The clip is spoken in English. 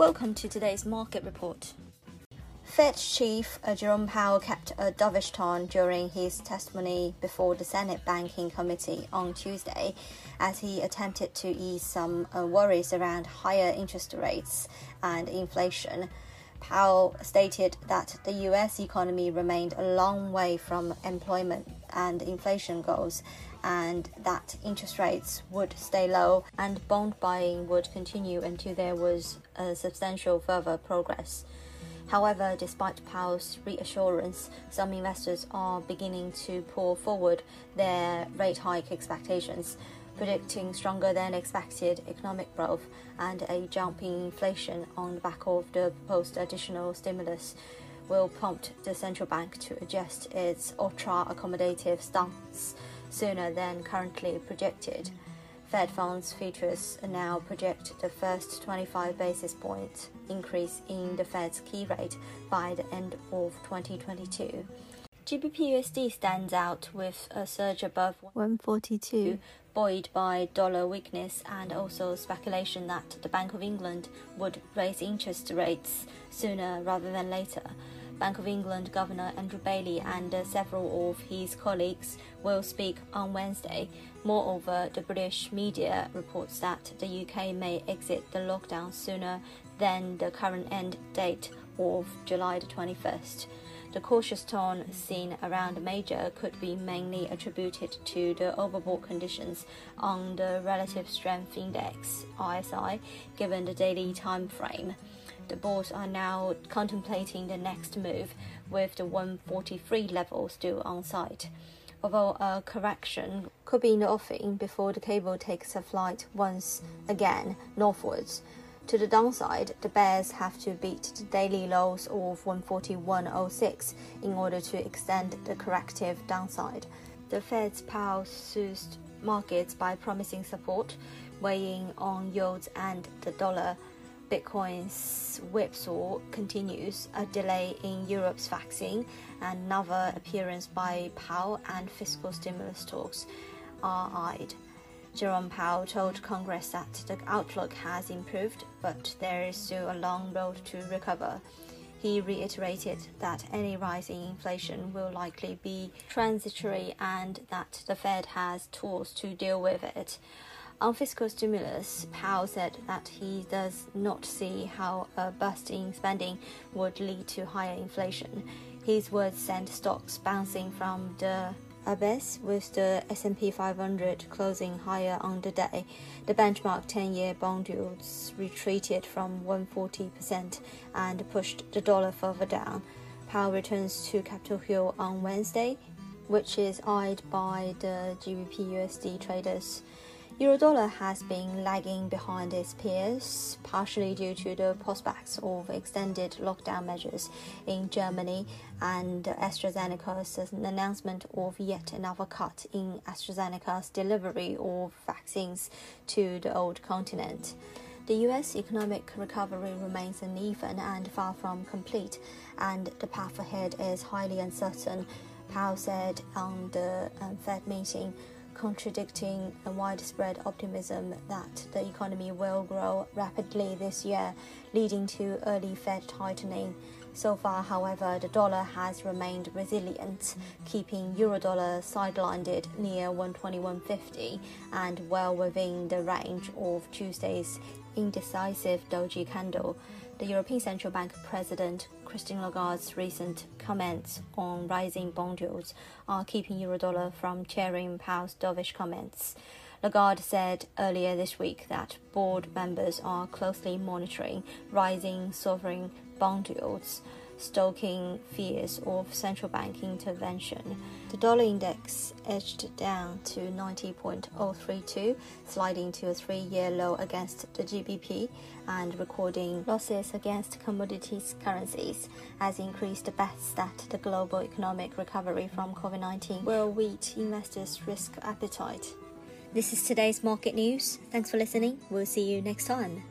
Welcome to today's market report. Fed Chief uh, Jerome Powell kept a dovish tone during his testimony before the Senate Banking Committee on Tuesday as he attempted to ease some uh, worries around higher interest rates and inflation. Powell stated that the US economy remained a long way from employment and inflation goals and that interest rates would stay low and bond buying would continue until there was a substantial further progress. However, despite Powell's reassurance, some investors are beginning to pull forward their rate hike expectations, predicting stronger than expected economic growth and a jump in inflation on the back of the proposed additional stimulus will prompt the central bank to adjust its ultra accommodative stance sooner than currently projected. Fed funds futures now project the first 25 basis point increase in the Fed's key rate by the end of 2022. GBP/USD stands out with a surge above 142, buoyed by dollar weakness and also speculation that the Bank of England would raise interest rates sooner rather than later. Bank of England Governor Andrew Bailey and uh, several of his colleagues will speak on Wednesday. Moreover, the British media reports that the UK may exit the lockdown sooner than the current end date of July the 21st. The cautious tone seen around the major could be mainly attributed to the overbought conditions on the Relative Strength Index (RSI) given the daily time frame. The boards are now contemplating the next move, with the 143 level still on site. Although a correction could be in the offing before the cable takes a flight once again northwards. To the downside, the bears have to beat the daily lows of 141.06 in order to extend the corrective downside. The Fed's Powell soothed markets by promising support, weighing on yields and the dollar Bitcoin's whipsaw continues, a delay in Europe's vaccine, another appearance by Powell and fiscal stimulus talks are eyed. Jerome Powell told Congress that the outlook has improved, but there is still a long road to recover. He reiterated that any rise in inflation will likely be transitory and that the Fed has tools to deal with it. On fiscal stimulus, Powell said that he does not see how a burst in spending would lead to higher inflation. His words sent stocks bouncing from the abyss, with the S&P 500 closing higher on the day. The benchmark 10-year bond yields retreated from 140% and pushed the dollar further down. Powell returns to Capitol Hill on Wednesday, which is eyed by the GBP/USD traders. Eurodollar has been lagging behind its peers, partially due to the prospects of extended lockdown measures in Germany and AstraZeneca's announcement of yet another cut in AstraZeneca's delivery of vaccines to the old continent. The US economic recovery remains uneven and far from complete, and the path ahead is highly uncertain, Powell said on the um, Fed meeting contradicting a widespread optimism that the economy will grow rapidly this year, leading to early Fed tightening. So far, however, the dollar has remained resilient, keeping eurodollar sidelined near 121.50 and well within the range of Tuesday's indecisive doji candle. The European Central Bank President Christine Lagarde's recent comments on rising bond yields are keeping eurodollar from cheering Powell's dovish comments. Lagarde said earlier this week that board members are closely monitoring rising sovereign bond yields stoking fears of central bank intervention. The dollar index edged down to 90.032, sliding to a three year low against the GBP and recording losses against commodities currencies, as increased bets that the global economic recovery from COVID 19 will whet investors' risk appetite. This is today's market news. Thanks for listening. We'll see you next time.